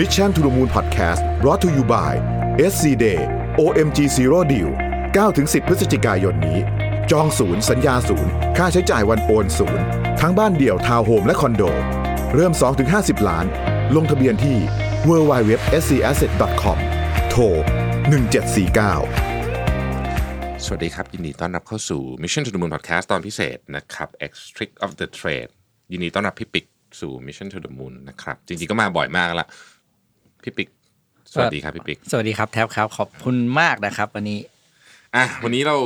Mission to the Moon Podcast brought to you by SC Day OMG Zero Deal 9-10 พฤศจิกายนนี้ จองศูนย์ สัญญาศูนย์ ค่าใช้จ่ายวันโอนศูนย์ ทั้งบ้านเดี่ยวทาวน์โฮมและคอนโด เริ่ม 2-50 ล้าน ลงทะเบียนที่ www.scasset.com โทร 1749 สวัสดีครับ ยินดีต้อนรับเข้าสู่ Mission to the Moon Podcast ตอนพิเศษนะครับ X Trick of the Trade ยินดีต้อนรับพี่ปิ๊กสู่ Mission to the Moon นะครับ จริงๆก็มาบ่อยมากแล้ว พี่ปิ๊กสวัสดีครับพี่ปิ๊กสวัสดีครับแท็บครับขอบคุณมากนะครับ วันนี้อะวันนี้เรา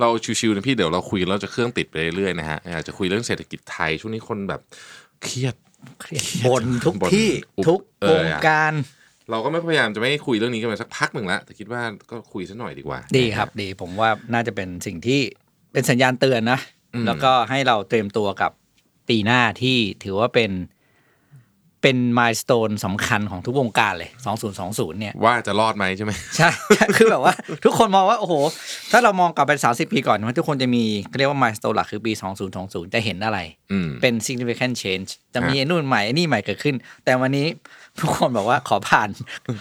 เราชิวๆนะพี่เดี๋ยวเราคุยเราจะเครื่องติดไปเรื่อยๆนะฮะอยากจะคุยเรื่องเศรษฐกิจไทยช่วงนี้คนแบบเครียดบนทุกบ่นที่อุบทุกเอวองอะการ เราก็ไม่พยายามจะไม่คุยเรื่องนี้กันมาสักพักหนึ่งแล้วแต่คิดว่าก็คุยสักหน่อยดีกว่า ดีครับ ดีผมว่าน่าจะเป็นสิ่งที่เป็นสัญญาณเตือนนะอืมแล้วก็ให้เราเตรียมตัวกับปีหน้าที่ถือว่าเป็น เป็นมายสเตนสำคัญของทุกวงการเลย 2020 เนี่ย ว่าจะรอดไหมใช่ไหมใช่ คือแบบว่าทุกคนมองว่า โอ้โห ถ้าเรามองกลับไป 30 ปีก่อนมันทุกคนจะมีเขาเรียกว่ามายสเตนหลักคือปี 2020 จะเห็นอะไรอืมเป็น significant change จะมีฮะไอ้นู่นใหม่ไอ้นี่ใหม่เกิดขึ้น แต่วันนี้ทุกคนบอกว่าขอผ่าน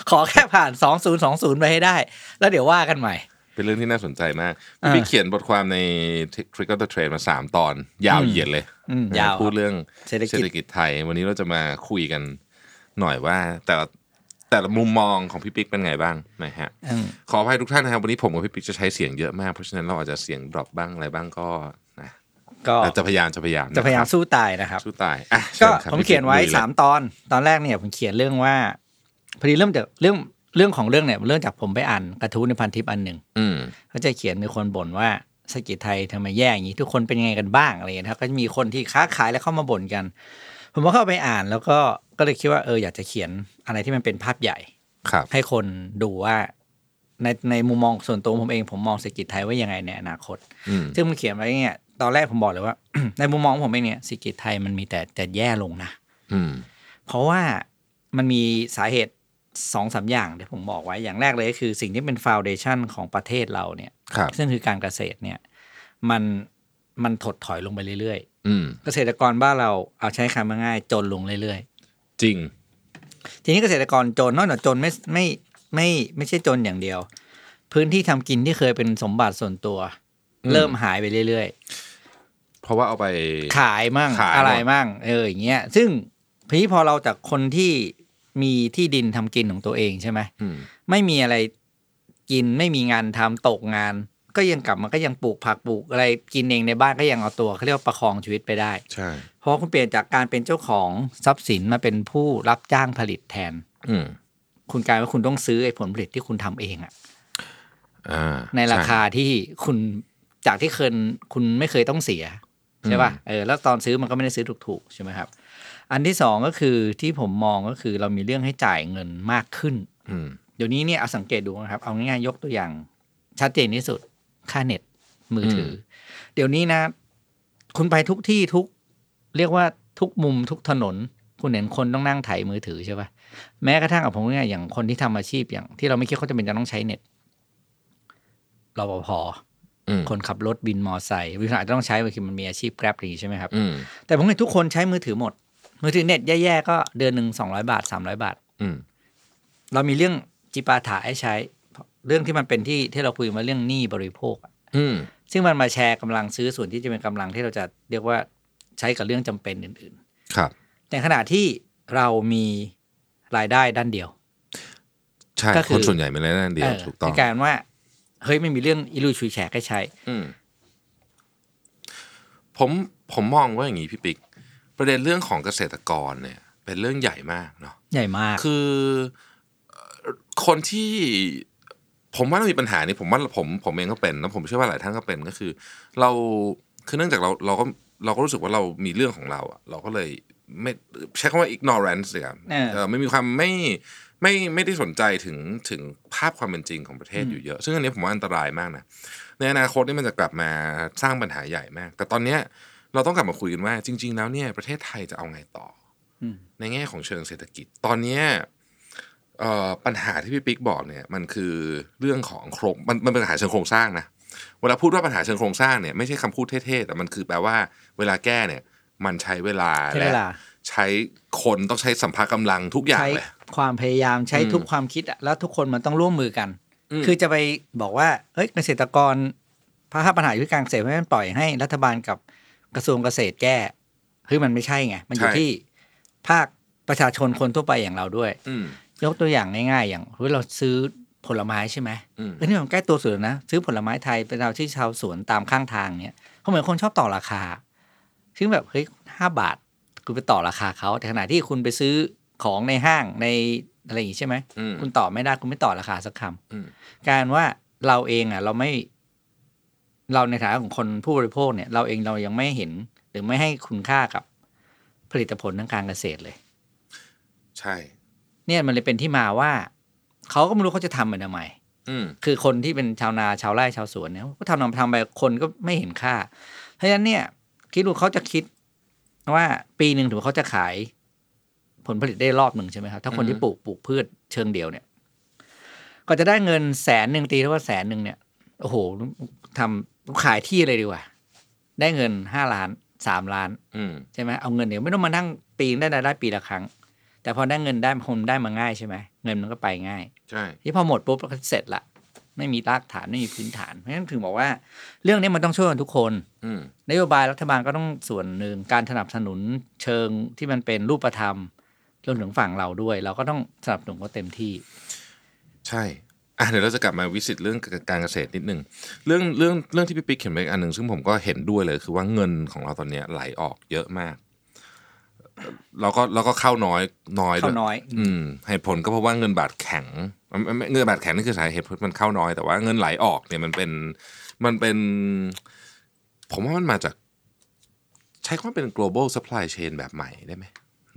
ขอแค่ผ่าน 2020 ไปให้ได้ แล้วเดี๋ยวว่ากันใหม่ เป็นเรื่องที่น่าสนใจมากอ่าพี่เขียนบทความใน Trick of the Trade มาสามตอน ยาวเหยียดเลยอืมนะยาวพูดเรื่องเศรษฐกิจกิจไทย วันนี้เราจะมาคุยกันหน่อยว่า แต่ละแต่ละมุมมองของพี่ปิ๊กเป็นไงบ้างนะฮะอืมขออภัยทุกท่านนะครับวันนี้ผมกับพี่ปิ๊กจะใช้เสียงเยอะมากเพราะฉะนั้นเราอาจจะเสียงดรอปบ้างอะไรบ้างก็นะก็แต่จะพยายามจะพยายามจะพยายามนคสู้ตายนะครับรับสู้ตายอะก็ชิญครับผมเขียนไว้พี่ปิ๊กสามตอนตอนแรกเนี่ยผมเขียนเรื่องว่าพอดีเริ่มจากเรื่อง เรื่องของเรื่องเนี่ยเริ่มจากผมไปอ่านกระทู้ในพันทิปอันหนึ่งอืมเขาจะเขียนมีคนบ่นว่าเศรษฐกิจไทยทำไมแย่อย่างนี้ ทุกคนเป็นยังไงกันบ้างอะไรอย่างเงี้ยนะครับก็จะมีคนที่ค้าขายแล้วเข้ามาบ่นกัน ผมก็เข้าไปอ่านแล้วก็ก็เลยคิดว่าเอออยากจะเขียนอะไรที่มันเป็นภาพใหญ่ครับ ให้คนดูว่าในในมุมมองส่วนตัวผมเองผมมองเศรษฐกิจไทยว่ายังไงในอนาคตอืมซึ่งมันเขียนไว้เนี่ยตอนแรกผมบอกเลยว่า ในมุมมองของผมเองเนี่ยเศรษฐกิจไทยมันมีแต่แต่แย่ลงนะ อืมเพราะว่ามันมีสาเหตุ สองสามอย่างที่ผมบอกไว้อย่างแรกเลยก็คือสิ่งที่เป็นฟ u n เดชันของประเทศเราเนี่ยครับซึ่งคือการเกษตรเนี่ย มันมันถดถอยลงไปเรื่อยอืมๆเกษตรกรบ้านเราเอาใช้คำง่ายๆจนลงเรื่อยจริงๆทีนี้เกษตรกรจนนอกจากจนไม่ไม่ไม่ไม่ใช่จนอย่างเดียว พื้นที่ทำกินที่เคยเป็นสมบัติส่วนตัวอืมเริ่มหายไปเรื่อยเพราะว่าเอาไปๆขายมั่งขายหมดอะไรมั่งเอออย่างเงี้ย ซึ่งทีนี้พอเราจากคนที่ มีที่ดินทำกินของตัวเองใช่ไหมอืมไม่มีอะไรกินไม่มีงานทำตกงาน ก็ยังกลับมาก็ยังปลูกผักปลูกอะไรกินเองในบ้านก็ยังเอาตัวเขาเรียกว่าประคองชีวิตไปได้ใช่เพราะคุณเปลี่ยนจากการเป็นเจ้าของทรัพย์สินมาเป็นผู้รับจ้างผลิตแทน อืมคุณกลายว่าคุณต้องซื้อไอ้ผลผลิตที่คุณทำเองอะอ่าในราคาใช่ที่คุณจากที่เคยคุณไม่เคยต้องเสียใช่ป่ะเออแล้วตอนซื้อมันก็ไม่ได้ซื้อถูกๆใช่ไหมครับ อันที่สองก็คือที่ผมมองก็คือเรามีเรื่องให้จ่ายเงินมากขึ้นอืมเดี๋ยวนี้เนี่ยเอาสังเกตดูนะครับ เอาง่ายๆยกตัวอย่าง ชัดเจนที่สุด ค่าเน็ตมือถืออเดี๋ยวนี้นะ คุณไปทุกที่ทุก เรียกว่าทุกมุมทุกถนน คุณเห็นคนต้องนั่งไถมือถือใช่ปะแม้กระทั่งเอาผมง่ายๆอย่างคนที่ทำอาชีพอย่าง ที่เราไม่คิดเขาจะเป็นจะต้องใช้เน็ตรปภอืมคนขับรถบินมอไซค์วิธีอาจจะต้องใช้บางทีมันมีอาชีพแกร็บอย่างนี้ใช่ไหมครับอืมแต่ผมเห็นทุกคนใช้มือถือหมด มือถือเน็ตแย่ๆก็เดือนหนึ่งสองร้อยบาทสามร้อยบาท อืม เรามีเรื่องจิปาถะให้ใช้ เรื่องที่มันเป็นที่ที่เราคุยมาเรื่องหนี้บริโภคอะอืม ซึ่งมันมาแชร์กำลังซื้อส่วนที่จะเป็นกำลังที่เราจะเรียกว่าใช้กับเรื่องจำเป็นอื่นครับๆแต่ขณะที่เรามีรายได้ด้านเดียว ใช่ ก็คือ คนส่วนใหญ่ไม่ได้นั่นเดียวเออถูกต้องในการว่าเฮ้ยไม่มีเรื่องอิลูชุยแฉกให้ใช้ อืมผมผมมองว่าอย่างนี้พี่ปิ๊ก ประเด็นเรื่องของเกษตรกรเนี่ย เป็นเรื่องใหญ่มากเนาะใหญ่มาก คือเอ่อคนที่ผมว่าเรามีปัญหานี้ผมว่าผมผมเองก็เป็นแล้วผมเชื่อว่าหลายท่านก็เป็นก็คือ เราคือเนื่องจากเราเราก็เราก็รู้สึกว่าเรามีเรื่องของเราอะเราก็เลยไม่ใช้คำว่า ignorance เลยครับเออเออไม่มีความไม่ไม่ไม่ได้สนใจถึงถึงภาพความเป็นจริงของประเทศอยู่เยอะ ซึ่งอันนี้ผมว่าอันตรายมากนะในอนาคตนี่มันจะกลับมาสร้างปัญหาใหญ่มาก แต่ตอนเนี้ย เราต้องกลับมาคุยกันว่า จริง ๆ แล้วเนี่ยประเทศไทยจะเอาไงต่ออืมในแง่ของเชิงเศรษฐกิจ ตอนเนี้ยเอ่อปัญหาที่พี่ปิ๊กบอกเนี่ย มันคือเรื่องของโครงมันมันเป็นปัญหาเชิงโครงสร้างนะเวลาพูดว่าปัญหาเชิงโครงสร้างเนี่ยไม่ใช่คำพูดเท่ๆแต่มันคือแปลว่า เวลาแก้เนี่ย มันใช้เวลาใช้และเวลาใช้คนต้องใช้สัมภาระกำลังทุกอย่างใช้เลยความพยายามใช้อืมทุกความคิดอะแล้วทุกคนมันต้องร่วมมือกันมคือจะไปบอกว่าเฮ้ยเกษตรกรพาปัญหาอยู่ที่การเกษตรไม่มันปล่อยให้รัฐบาลกับ กระทรวงเกษตรแก้คือมันไม่ใช่ไง มันอยู่ใช่ที่ภาคประชาชนคนทั่วไปอย่างเราด้วยอืมยกตัวอย่างง่ายๆ อย่างเฮ้ยเราซื้อผลไม้ใช่ไหมอืมเออนี่มันใกล้ตัวสุดแล้วนะ ซื้อผลไม้ไทยเป็นเราที่ชาวสวนตามข้างทางเนี่ยเขาเหมือนคนชอบต่อราคา ซึ่งแบบเฮ้ยห้าบาทคุณไปต่อราคาเขาแต่ขณะที่คุณไปซื้อของในห้างในอะไรอย่างงี้ใช่ไหมอืมคุณต่อไม่ได้คุณไม่ต่อราคาสักคำอืมการว่าเราเองอะ เราไม่ เราในฐานะของคนผู้บริโภคเนี่ยเราเองเรายังไม่เห็น หรือไม่ให้คุณค่ากับผลิตผลทางการเกษตรเลย ใช่ เนี่ยมันเลยเป็นที่มาว่าเขาก็ไม่รู้เขาจะทำมันทำไมอืมคือคนที่เป็นชาวนาชาวไร่ชาวสวนเนี่ยก็ทำทำทำไปคนก็ไม่เห็นค่า เพราะฉะนั้นเนี่ย คิดดูเขาจะคิดว่าปีหนึ่งถือว่าเขาจะขายผลผลิตได้รอบหนึ่งใช่ไหมครับ ถ้าคนที่ปลูกปลูกพืชเชิงเดียวเนี่ย ก็จะได้เงินแสนหนึ่งตีเท่าว่าแสนหนึ่งเนี่ย โอ้โหทำ ขายที่เลยดีกว่า ได้เงินห้าล้านสามล้านอืมใช่ไหมเอาเงินเดี๋ยวไม่ต้องมานั่งปีนได้รายได้ปีละครั้ง แต่พอได้เงินได้คนได้มาง่ายใช่ไหมเงินมันก็ไปง่าย ใช่ ที่พอหมดปุ๊บก็เสร็จละไม่มีรากฐานไม่มีพื้นฐานเพราะฉะนั้นถึงบอกว่า เรื่องนี้มันต้องช่วยกันทุกคนอืมนโยบายรัฐบาลก็ต้องส่วนหนึ่งการสนับสนุนเชิงที่มันเป็นรูปธรรมรวมถึงฝั่งเราด้วย เราก็ต้องสนับสนุนเขาเต็มที่ ใช่ อะเดี๋ยวเราจะกลับมาวิสิตเรื่องการเกษตรนิดนึงเรื่องเรื่องเรื่องที่พี่ปิ๊กเขียนไว้อีกอันหนึ่งซึ่งผมก็เห็นด้วยเลย คือว่าเงินของเราตอนเนี้ยไหลออกเยอะมากเราก็เราก็เข้าน้อยน้อยด้เข้าวยน้อย อืมเหตุผลก็เพราะว่าเงินบาทแข็งมันมันเงินบาทแข็งนี่คือสาเหตุเพราะมันเข้าน้อยแต่ว่าเงินไหลออกเนี่ยมันเป็นมันเป็น ผมว่ามันมาจาก ใช้คำว่าเป็น global supply chain แบบใหม่ได้ไหม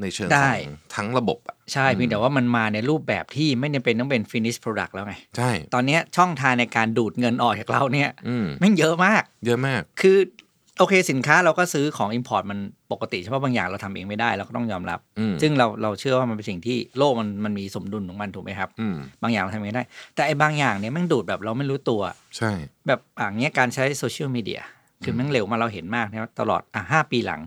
ในเชิงได้ของทั้งระบบอะใช่เพียงแต่ว่ามันมาในรูปแบบที่ไม่จำเป็นต้องเป็น finish product แล้วไง ใช่ ตอนเนี้ยช่องทางในการดูดเงินออกจากเราเนี่ยอืมแม่งเยอะมาก เยอะมาก คือโอเคสินค้าเราก็ซื้อของ Import มันปกติเฉพาะบางอย่างเราทำเองไม่ได้เราก็ต้องยอมรับอืมซึ่งเราเราเชื่อว่ามันเป็นสิ่งที่โลกมันมันมีสมดุลของมันถูกไหมครับอืมบางอย่างเราทำเองไม่ได้ แต่ไอ้บางอย่างเนี่ยแม่งดูดแบบเราไม่รู้ตัว ใช่ แบบอย่างเงี้ยการใช้โซเชียลมีเดียคือแม่งเร็วมาเราเห็นมากนะตลอดอะห้าปีหลัง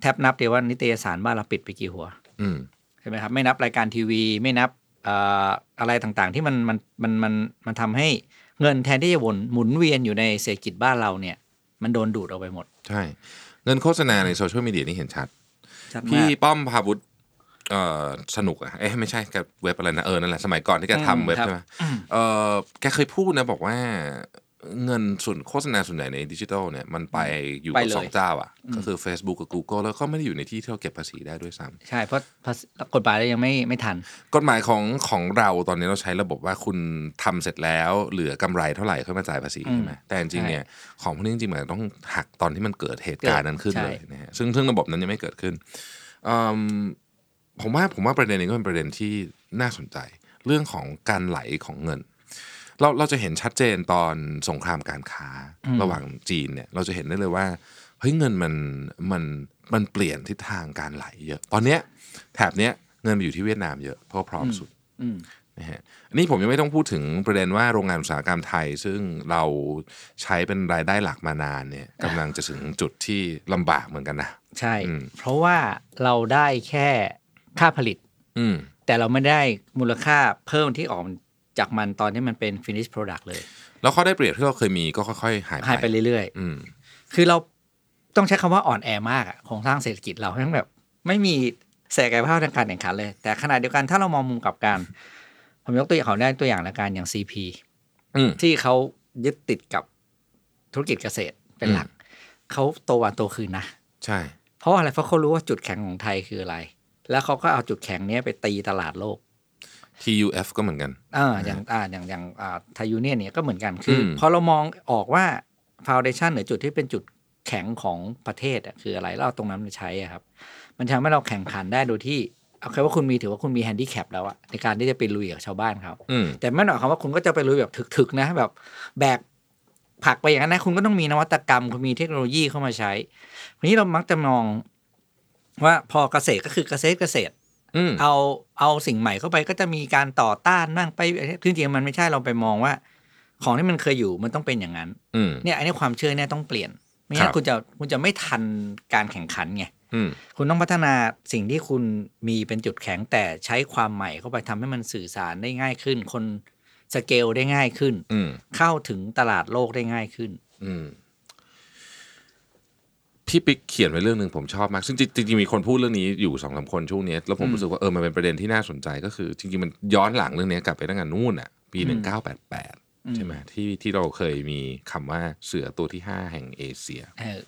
แทบนับเดียวว่านิตยสารบ้านเราปิดไปกี่หัว อืมใช่ไหมครับไม่นับรายการทีวี ไม่นับเอ่ออะไรต่างๆ ที่มันมันมันมันมันทำให้เงินแทนที่จะวนหมุนเวียนอยู่ในเศรษฐกิจบ้านเราเนี่ย มันโดนดูดออกไปหมด ใช่ เงินโฆษณาในโซเชียลมีเดียนี่เห็นชัดชัดพี่มากป้อมพาวุฒิเอ่อสนุกอะเอ๊ะไม่ใช่กับเว็บอะไรนะเออนั่นแหละสมัยก่อนที่แกอืมทำเว็บครับใช่ไหมเออแกเคยพูดนะบอกว่า เงินส่วนโฆษณาส่วนใหญ่ในดิจิทัลเนี่ยมันไปอยู่ไปกับเลยสองเจ้าอะ ก็คือ Facebook กับ Google แล้วก็ไม่ได้อยู่ในที่ที่เราเก็บภาษีได้ด้วยซ้ำใช่ เพราะภาษีกฎหมายเรายังไม่ไม่ทัน กฎหมายของของเราตอนนี้เราใช้ระบบว่าคุณทำเสร็จแล้วเหลือกำไรเท่าไหร่ค่อยมาจ่ายภาษีอืมใช่ไหมแต่จริงๆเนี่ยของพวกนี้จริงๆมันต้องหักตอนที่มันเกิดเหตุการณ์นั้นขึ้นใช่เลยนะฮะซึ่งซึ่งระบบนั้นยังไม่เกิดขึ้นอืมผมว่าผมว่าประเด็นนี้ก็เป็นประเด็นที่น่าสนใจ เรื่องของการไหลของเงิน เราเราจะเห็นชัดเจนตอนสงครามการค้าอืมระหว่างจีนเนี่ย เราจะเห็นได้เลยว่าเฮ้ยเงินมันมันมันเปลี่ยนทิศทางการไหลเยอะ ตอนเนี้ยแถบเนี้ยเงินไปอยู่ที่เวียดนามเยอะเพราะพร้อมสุดอืมนะฮะอันนี้ผมยังไม่ต้องพูดถึงประเด็นว่าโรงงานอุตสาหกรรมไทย ซึ่งเราใช้เป็นรายได้หลักมานานเนี่ยกำลังจะถึงจุดที่ลำบากเหมือนกันนะใช่อืมเพราะว่าเราได้แค่ค่าผลิตอืมแต่เราไม่ได้มูลค่าเพิ่มที่ออก จากมันตอนที่มันเป็น finish product เลย แล้วข้อได้เปรียบที่เราเคยมีก็ค่อยๆหายไปหายไปเรื่อยอืมๆคือเราต้องใช้คำว่าอ่อนแอมากอะโครงสร้างเศรษฐกิจเราทั้งแบบ ไม่มีศักยภาพทางการแข่งขันเลย แต่ขณะเดียวกันถ้าเรามองมุมกลับกันผมยกตัวอย่างเขาได้ตัวอย่างละกันอย่าง CP อืมที่เขายึดติดกับธุรกิจเกษตรเป็นหลักเขาโตวันโตคืนนะใช่ เพราะอะไรเพราะเขารู้ว่าจุดแข็งของไทยคืออะไร แล้วเขาก็เอาจุดแข็งเนี้ยไปตีตลาดโลก TUF ก็เหมือนกันอ่าอย่างอ่าอย่างอย่างอ่าไทยยูเนี่ยนเนี่ยก็เหมือนกันคืออมพอเรามองออกว่า foundation หรือจุดที่เป็นจุดแข็งของประเทศอะคืออะไรแล้วเอาตรงนั้นมาใช้อะครับ มันทำให้เราแข่งขันได้โดยที่เอาแค่ว่าคุณมีถือว่าคุณมีแฮนดิแคปแล้วอะในการที่จะไปลุยกับชาวบ้านเขาอืมแต่ไม่หมายความว่าคุณก็จะไปลุยแบบถึกๆนะแบบแบกผลักไปอย่างนั้นนะคุณก็ต้องมีนวัตกรรม คุณมีเทคโนโลยีเข้ามาใช้วันนี้เรามักจะมองว่าพอเกษตรก็คือเกษตรเกษตรอืม เอาเอาสิ่งใหม่เข้าไปก็จะมีการต่อต้านนั่งไปจริงๆมันไม่ใช่เราไปมองว่า ของที่มันเคยอยู่มันต้องเป็นอย่างนั้นอืมเนี่ยอันนี้ความเชื่อเนี่ยต้องเปลี่ยน ไม่ครังั้นบคุณจะคุณจะไม่ทันการแข่งขันไงอืมคุณต้องพัฒนาสิ่งที่คุณมีเป็นจุดแข็งแต่ใช้ความใหม่เข้าไปทำให้มันสื่อสารได้ง่ายขึ้น คนสเกลได้ง่ายขึ้นอืมเข้าถึงตลาดโลกได้ง่ายขึ้นอืม พี่ปิ๊กเขียนไว้เรื่องหนึ่งผมชอบมาก ซึ่งจริงๆมีคนพูดเรื่องนี้อยู่สองสามคนช่วงนี้ แล้วผมรู้สึกว่าเออมันเป็นประเด็นที่น่าสนใจก็คือ จริงๆมันย้อนหลังเรื่องนี้กลับไปตั้งแต่นู่นอะปีหนึ่งเก้าแปดแปดใช่ไหมที่ที่เราเคยมีคำว่าเสือตัวที่ห้าแห่งเอเชียเออ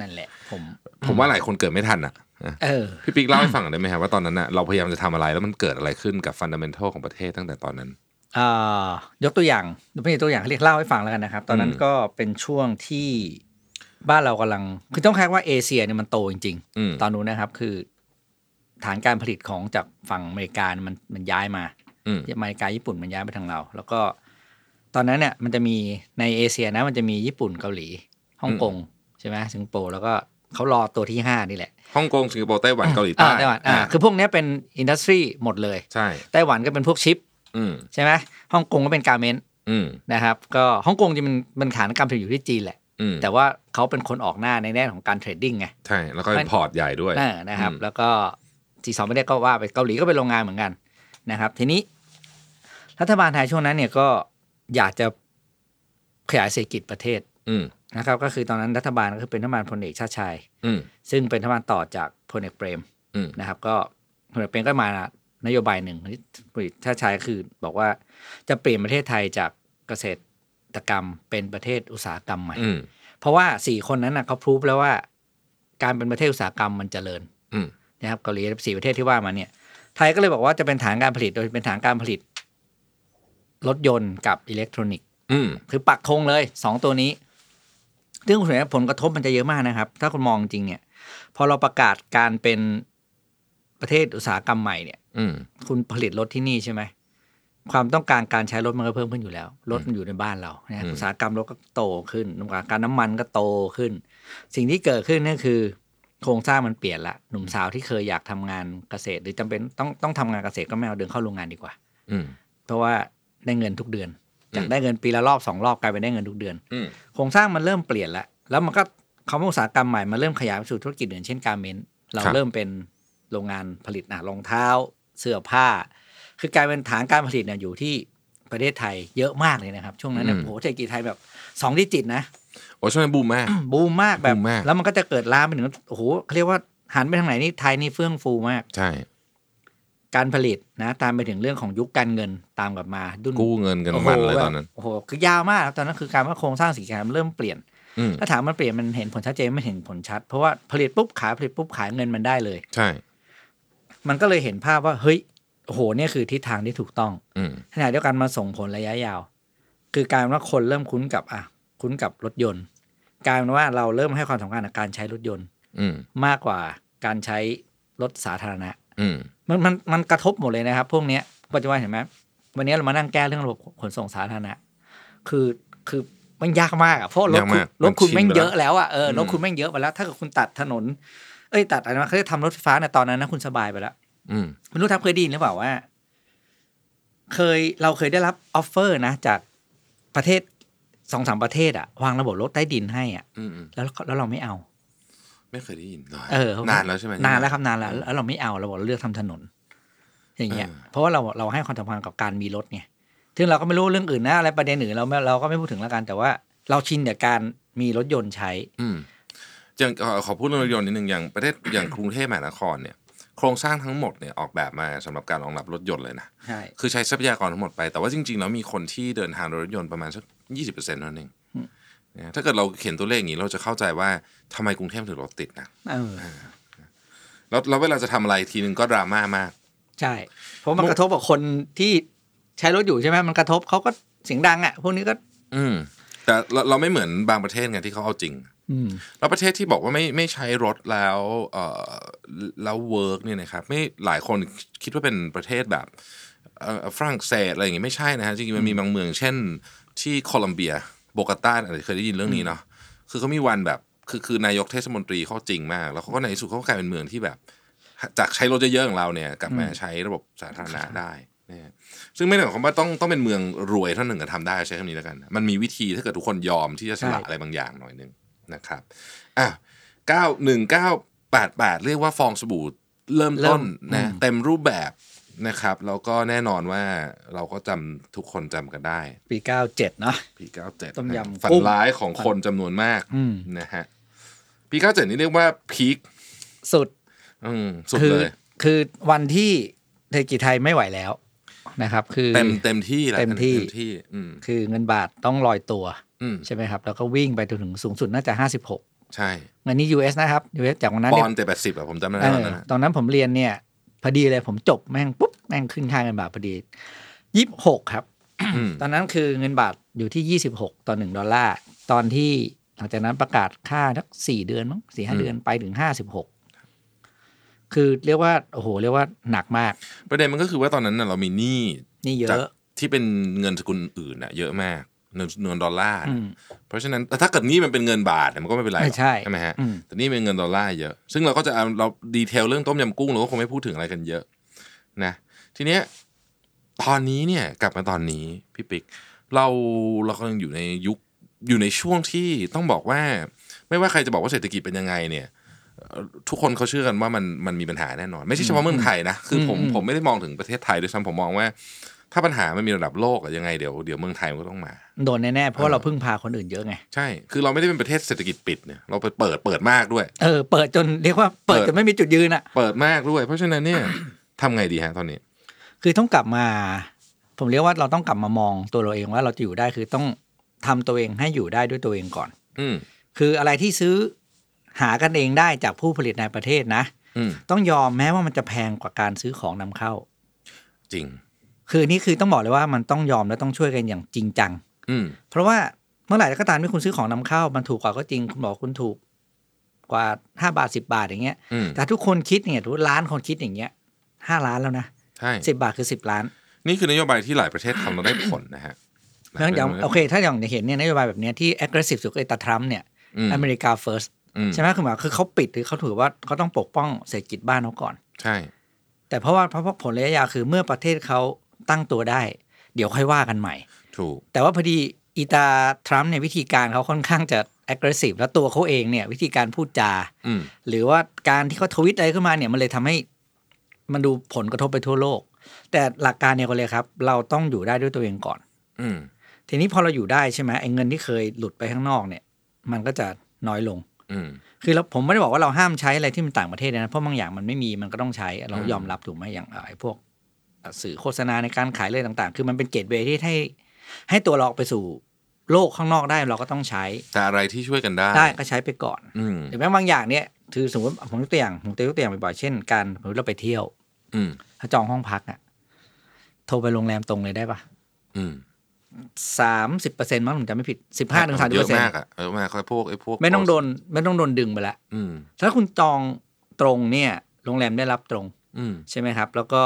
นั่นแหละ ผมผมว่าหลายคนเกิดไม่ทันอะนะเออพี่ปิ๊กเล่าให้ฟังหน่อยได้ไหมครับว่าตอนนั้นน่ะเราพยายามจะทำอะไรแล้วมันเกิดอะไรขึ้นกับฟันดัมเ n นทัลของประเทศตั้งแต่ตอนนั้นเอ่อยกตัวอย่างไม่ใช่ตัวอย่างเขาเรียกเล่าให้ฟังแล้วกันนะครับ ตอนนั้นอืมก็เป็นช่วงที่ บ้านเรากำลังคือต้องแค่ว่าเอเชียเนี่ยมันโตจริงอืมๆตอนนู้นนะครับ คือ ฐานการผลิตของจากฝั่งอเมริกามันมันย้ายมาอืมอเมริกาญี่ปุ่นมันย้ายไปทางเรา แล้วก็ตอนนั้นเนี่ยมันจะมีในเอเชียนะ มันจะมีญี่ปุ่นเกาหลีฮ่องกงใช่ไหมสิงคโปร์แล้วก็เขารอตัวที่ห้านี่แหละฮ่องกงสิงคโปร์ไต้หวันเกาหลีอ่าใต้ไต้หวันอ่าคือพวกเนี้ยเป็นอินดัสทรีหมดเลยใช่ไต้หวันก็เป็นพวกชิปอืมใช่ไหมฮ่องกงก็เป็นการเมนต์อืมนะครับ ก็ฮ่องกงจะมันมันฐานการผลิตอยู่ที่จีนแหละอืม แต่ว่าเขาเป็นคนออกหน้าในแง่ของการ trading ไงใช่ แล้วก็เป็น port ใหญ่ด้วยน่านะครับอืมแล้วก็จีสองไม่ได้ก็ว่าไปเกาหลีก็เป็นโรงงานเหมือนกันนะครับ ทีนี้ รัฐบาลไทยช่วงนั้นเนี่ยก็อยากจะขยายเศรษฐกิจประเทศ อืมนะครับ ก็คือตอนนั้นรัฐบาลก็คือเป็นรัฐบาลพลเอกชาติชายอืมซึ่งเป็นรัฐบาลต่อจากพลเอกเปรมอืมนะครับ ก็พลเอกเปรมก็มานโยบายหนึ่งที่พลเอกชาติชายก็คือ บอกว่าจะเปลี่ยนประเทศไทยจากเกษตร กรรมเป็นประเทศอุตสาหกรรมใหม่อืมเพราะว่าสี่คนนั้นนะเขาพรูฟแล้วว่า การเป็นประเทศอุตสาหกรรมมันเจริญอืมนะครับเกาหลีสี่ประเทศที่ว่ามาเนี่ย ไทยก็เลยบอกว่าจะเป็นฐานการผลิตโดยเป็นฐานการผลิต รถยนต์กับอิเล็กทรอนิกส์อืมคือปักธงเลยสองตัวนี้ซึ่งคุณเห็นว่าผลกระทบมันจะเยอะมากนะครับ ถ้าคุณมองจริงเนี่ย พอเราประกาศการเป็นประเทศอุตสาหกรรมใหม่เนี่ยอืมคุณผลิตรถที่นี่ใช่ไหม ความต้องการการใช้รถมันก็เพิ่มขึ้นอยู่แล้ว รถมันอยู่ในบ้านเรานะอืมอุตสาหกรรมรถก็โตขึ้นอุตสาหการน้ำมันก็โตขึ้น สิ่งที่เกิดขึ้นนั่นคือ โครงสร้างมันเปลี่ยนละ หนุ่มสาวที่เคยอยากทำงานเกษตร หรือจำเป็นต้องต้องทำงานเกษตรก็ไม่เอาเดินเข้าโรงงานดีกว่า อืมเพราะว่าได้เงินทุกเดือน จากอืมได้เงินปีละรอบสองรอบกลายเป็นได้เงินทุกเดือนอืมโครงสร้างมันเริ่มเปลี่ยนละแล้วมันก็คำว่าอุตสาหกรรมใหม่มันเริ่มขยายไปสู่ธุรกิจอื่นเช่นการเมนต์เราครับเริ่มเป็นโรงงานผลิตอะรองเท้า เสื้อผ้า คือกลายเป็นฐานการผลิตเนี่ยอยู่ที่ประเทศไทยเยอะมากเลยนะครับ ช่วงนั้นเนี่ยอืมโอ้โหเศรษฐกิจไทยแบบสองดิจิตนะโอ้ช่วงนั้นบูมมากบูมมากแบบบูมมากแล้วมันก็จะเกิดล้ามไปถึงโอ้โหเขาเรียกว่าหันไปทางไหนนี่ไทยนี่เฟื่องฟูมาก ใช่ การผลิตนะ ตามไปถึงเรื่องของยุคการเงินตามกลับมาดุนกู้เงินกันโอ้โหมันเลยแบบตอนนั้นโอ้โหคือยาวมากครับตอนนั้นคือการว่าโครงสร้างสินค้ามันเริ่มเปลี่ยนอืมถ้าถามมันเปลี่ยนมันเห็นผลชัดเจนไม่เห็นผลชัด เพราะว่าผลิตปุ๊บขายผลิตปุ๊บขายเงินมันได้เลย ใช่ มันก็เลยเห็นภาพว่าเฮ้ย โอ้โหเนี่ยคือทิศทางที่ถูกต้องอืมขณะเดียวกันมาส่งผลระยะยาว คือการว่าคนเริ่มคุ้นกับอะคุ้นกับรถยนต์กลารว่าเราเริ่มให้ความสำคัญกับการใช้รถยนต์อืมมากกว่าการใช้รถสาธารณะอืมมันมันมันกระทบหมดเลยนะครับ พวกเนี้ยปัจจุบันเห็นไหมวันนี้เรามานั่งแก้เรื่องระบบขนส่งสาธารณะ คือคือมันยากมากอะเพราะรถยากคุณมากรถคุณมันชินแม่งไปแล้วเยอะแล้วอะเออรถอืมคุณแม่งเยอะไปแล้ว ถ้าเกิดคุณตัดถนน เอ้ยตัดอะไรนะเขาจะทำรถไฟฟ้าในตอนนั้นนะคุณสบายไปแล้วอืม ไม่รู้ทับเคยได้ยินหรือเปล่าว่า เคยเราเคยได้รับ offer นะ จากประเทศสองสามประเทศอะวางระบบรถใต้ดินให้อะอืมอืมแล้วแล้วเราไม่เอา ไม่เคยได้ยินเลยเออนานแล้วใช่ไหมนานแล้วครับนานแล้วแล้วเราไม่เอาเราบอกเราเลือกทำถนน อย่างเงี้ยเออเพราะว่าเราเราให้ความสำคัญกับการมีรถไงซึ่งเราก็ไม่รู้เรื่องอื่นนะอะไรประเด็นอื่นเราไม่เราก็ไม่พูดถึงแล้วกัน แต่ว่าเราชินกับการมีรถยนต์ใช้ อืมอย่างเอ่อขอพูดเรื่องรถยนต์นิดนึงอย่างประเทศอย่างกรุงเทพมหานครเนี่ย โครงสร้างทั้งหมดเนี่ยออกแบบมาสำหรับการรองรับรถยนต์เลยนะใช่คือใช้ทรัพยากรทั้งหมดไป แต่ว่าจริงๆแล้วมีคนที่เดินทางโดยรถยนต์ประมาณสักยี่สิบเปอร์เซ็นต์นั่นเองนะถ้าเกิดเราเขียนตัวเลขอย่างนี้เราจะเข้าใจว่าทำไมกรุงเทพถึงรถติดนะเออแล้วแล้วเวลาจะทำอะไรทีนึงก็ดราม่ามาก ใช่ เพราะมันกระทบกับคนที่ใช้รถอยู่ใช่ไหมมันกระทบเขาก็เสียงดังอะพวกนี้ก็ อืมแต่เราเราไม่เหมือนบางประเทศไงที่เขาเอาจริงอืม แล้วประเทศที่บอกว่าไม่ไม่ใช้รถแล้วเอ่อแล้ว work เนี่ยนะครับไม่หลายคนคิดว่าเป็นประเทศแบบเอ่อฝรั่งเศสอะไรอย่างงี้ไม่ใช่นะฮะจริงๆมันมีบางเมือง เช่น ที่โคลัมเบียโบกาตาอาจจะเคยได้ยินเรื่องนี้เนาะคือเขามีวันแบบคือคือนายกเทศมนตรีเขาจริงมาก แล้วเขาก็ในที่สุดเขาก็กลายเป็นเมืองที่แบบ จากใช้รถเยอะๆของเราเนี่ยกลับมาใช้ระบบสาธารณะได้นะฮะซึ่งไม่ได้หมายความว่าต้องต้องเป็นเมืองรวยเท่านั้นถึงจะทำได้ใช้คำนี้แล้วกัน มันมีวิธีถ้าเกิดทุกคนยอมที่จะสละใช่อะไรบางอย่างหน่อยหนึง นะครับอะเก้าหนึ่งเก้าแ88เรียกว่าฟองสบู่เริ่มต้นเริ่นะมอืมเต็มรูปแบบนะครับแล้วก็แน่นอนว่าเราก็จำทุกคนจำกันได้ ปีเก้าเจ็ดเนาะปี 97 ต้มยำฝันกุ้งร้ายของคนจำนวนมากอืมนะฮะปี 97 นี่เรียกว่าพีคสุดอืมสุดคือเลย คือวันที่เศรษฐกิจไทยไม่ไหวแล้วนะครับ คือเต็มเต็มที่แหละเต็มที่เต็มที่อืมคือเงินบาทต้องลอยตัวอืม ใช่ไหมครับ แล้วก็วิ่งไปจนถึงสูงสุดน่าจะห้าสิบหกใช่เงินนี้ US นะครับ US จากวันนั้นปเนี่อยนเจ็ดแปดสิบอะผมจำได้เอตอนอนั้นนะตอนนั้นผมเรียนเนี่ยพอดีเลยผมจบแม่งปุ๊บแม่งขึ้นค่าเงินบาทพอดียี่หกครับอืมตอนนั้นคือเงินบาทอยู่ที่ยี่สิบหกต่อหนึ่งดอลลาร์ตอนที่หลังจากนั้นประกาศค่าทักสี่เดือนมั้งสี่ห้าเดือนไปถึงห้าสิบหกคือเรียกว่าโอ้โหเรียกว่าหนักมาก ประเด็นมันก็คือว่าตอนนั้นน่ะเรามีหนี้นี่เยจากอะที่เป็นเงินสกุลอื่นอะเยอะมาก เงินเงินดอลลาร์อืนะมเพราะฉะนั้นแต่ถ้าเกิดนี่มันเป็นเงินบาทเนี่ยมันก็ไม่เป็นไรหรอกไม่ใช่ใช่ไหมฮะอืมแต่นี่เป็นเงินดอลลาร์เยอะ ซึ่งเราก็จะเอาเราดีเทลเรื่องต้มยำกุ้งเราก็คงไม่พูดถึงอะไรกันเยอะนะทีเนี้ยตอนนี้เนี่ยกลับมาตอนนี้พี่ปิ๊กเราเรากำลังอยู่ในยุคอยู่ในช่วงที่ต้องบอกว่า ไม่ว่าใครจะบอกว่าเศรษฐกิจเป็นยังไงเนี่ยเอ่อทุกคนเขาเชื่อกันว่ามันมันมีปัญหาแน่นอน ไม่ใช่เฉพาะเมืองไทยนะ คือผมอืมผมไม่ได้มองถึงประเทศไทยด้วยซ้ำผมมองว่า ถ้าปัญหามันมีระดับโลกอะยังไงเดี๋ยวเดี๋ยวเมืองไทยมันก็ต้องมา โดนแน่ๆ เพราะว่าเราพึ่งพาคนอื่นเยอะไง ใช่ คือเราไม่ได้เป็นประเทศเศรษฐกิจปิดเนี่ยเราไปเปิดเปิดมากด้วย เออ เปิดจนเรียกว่าเปิดเปิดจนไม่มีจุดยืนอะเปิดมากด้วย เพราะฉะนั้นเนี่ยทำไงดีฮะตอนนี้ คือต้องกลับมา ผมเรียกว่าเราต้องกลับมามองตัวเราเองว่าเราจะอยู่ได้คือต้องทำตัวเองให้อยู่ได้ด้วยตัวเองก่อน อืมคืออะไรที่ซื้อหากันเองได้จากผู้ผลิตในประเทศนะอืมต้องยอมแม้ว่ามันจะแพงกว่าการซื้อของนำเข้า จริง คือนี่คือต้องบอกเลยว่ามันต้องยอมและต้องช่วยกันอย่างจริงจัง อืมเพราะว่าเมื่อไหร่ก็ตามที่คุณซื้อของนำเข้า มันถูกกว่าก็จริงคุณบอกคุณถูกกว่าห้าบาทสิบาทอย่างเงี้ย อืมแต่ทุกคนคิดเนี่ยทุกล้านคนคิดอย่างเงี้ยห้าล้านแล้วนะใช่สิบาทคือสิบล้านนี่คือนโยบายที่หลายประเทศทำแล้วได้ผลนะฮะเพราะฉะนั้นอย่างโอเค ถ้าอย่างเห็นเนี่ยนโยบายแบบเนี้ยที่ aggressive สุดก็ไอ้ตาทรัมป์เนี่ยอืมอเมริกา first อืมใช่ไหมคือหมายคือเขาปิดหรือเขาถือว่าเขาต้องปกป้องเศรษฐกิจบ้านเขาก่อน ใช่ แต่เพราะว่าเพราะว่าผลระยะยาวคือเมื่อประเทศเขา ตั้งตัวได้ เดี๋ยวค่อยว่ากันใหม่ ถูก แต่ว่าพอดีอีตาทรัมป์เนี่ยวิธีการเขาค่อนข้างจะ aggressive แล้วตัวเขาเองเนี่ยวิธีการพูดจาอืมหรือว่าการที่เขาทวิตอะไรขึ้นมาเนี่ยมันเลยทำให้มันดูผลกระทบไปทั่วโลก แต่หลักการเนี่ยก็เลยครับ เราต้องอยู่ได้ด้วยตัวเองก่อน อืมทีนี้พอเราอยู่ได้ใช่ไหมไอ้เงินที่เคยหลุดไปข้างนอกเนี่ย มันก็จะน้อยลง อืมคือเราผมไม่ได้บอกว่าเราห้ามใช้อะไรที่มันต่างประเทศนะเพราะบางอย่างมันไม่มีมันก็ต้องใช้เราอืมยอมรับถูกไหมอย่างเอ่อไอ้พวกเอ่อ สื่อโฆษณาในการขายเลยต่างๆ คือมันเป็นเกตเวย์ที่ให้ ให้ตัวเราออกไปสู่โลกข้างนอกได้เราก็ต้องใช้ แต่อะไรที่ช่วยกันได้ได้ก็ใช้ไปก่อนอืมหรือแม้บางอย่างเนี่ยคือสมมติผมยกตัวอย่างผมยกตัวอย่างบ่อยๆเช่นการสมมติเราไปเที่ยว อืมถ้าจองห้องพักอะโทรไปโรงแรมตรงเลยได้ปะอืมสามสิบเปอร์เซ็นต์มั้งผมจำไม่ผิดสิบห้าถึงสามสิบเยเปออะร์เซ็นต์มากอะเยอะมากไอ้พวกไอ้พวก ไม่ต้องโดน ไม่ต้องโดนดึงไปละอืมถ้าคุณจองตรงเนี่ย โรงแรมได้รับตรงอืมใช่ไหมครับ แล้วก็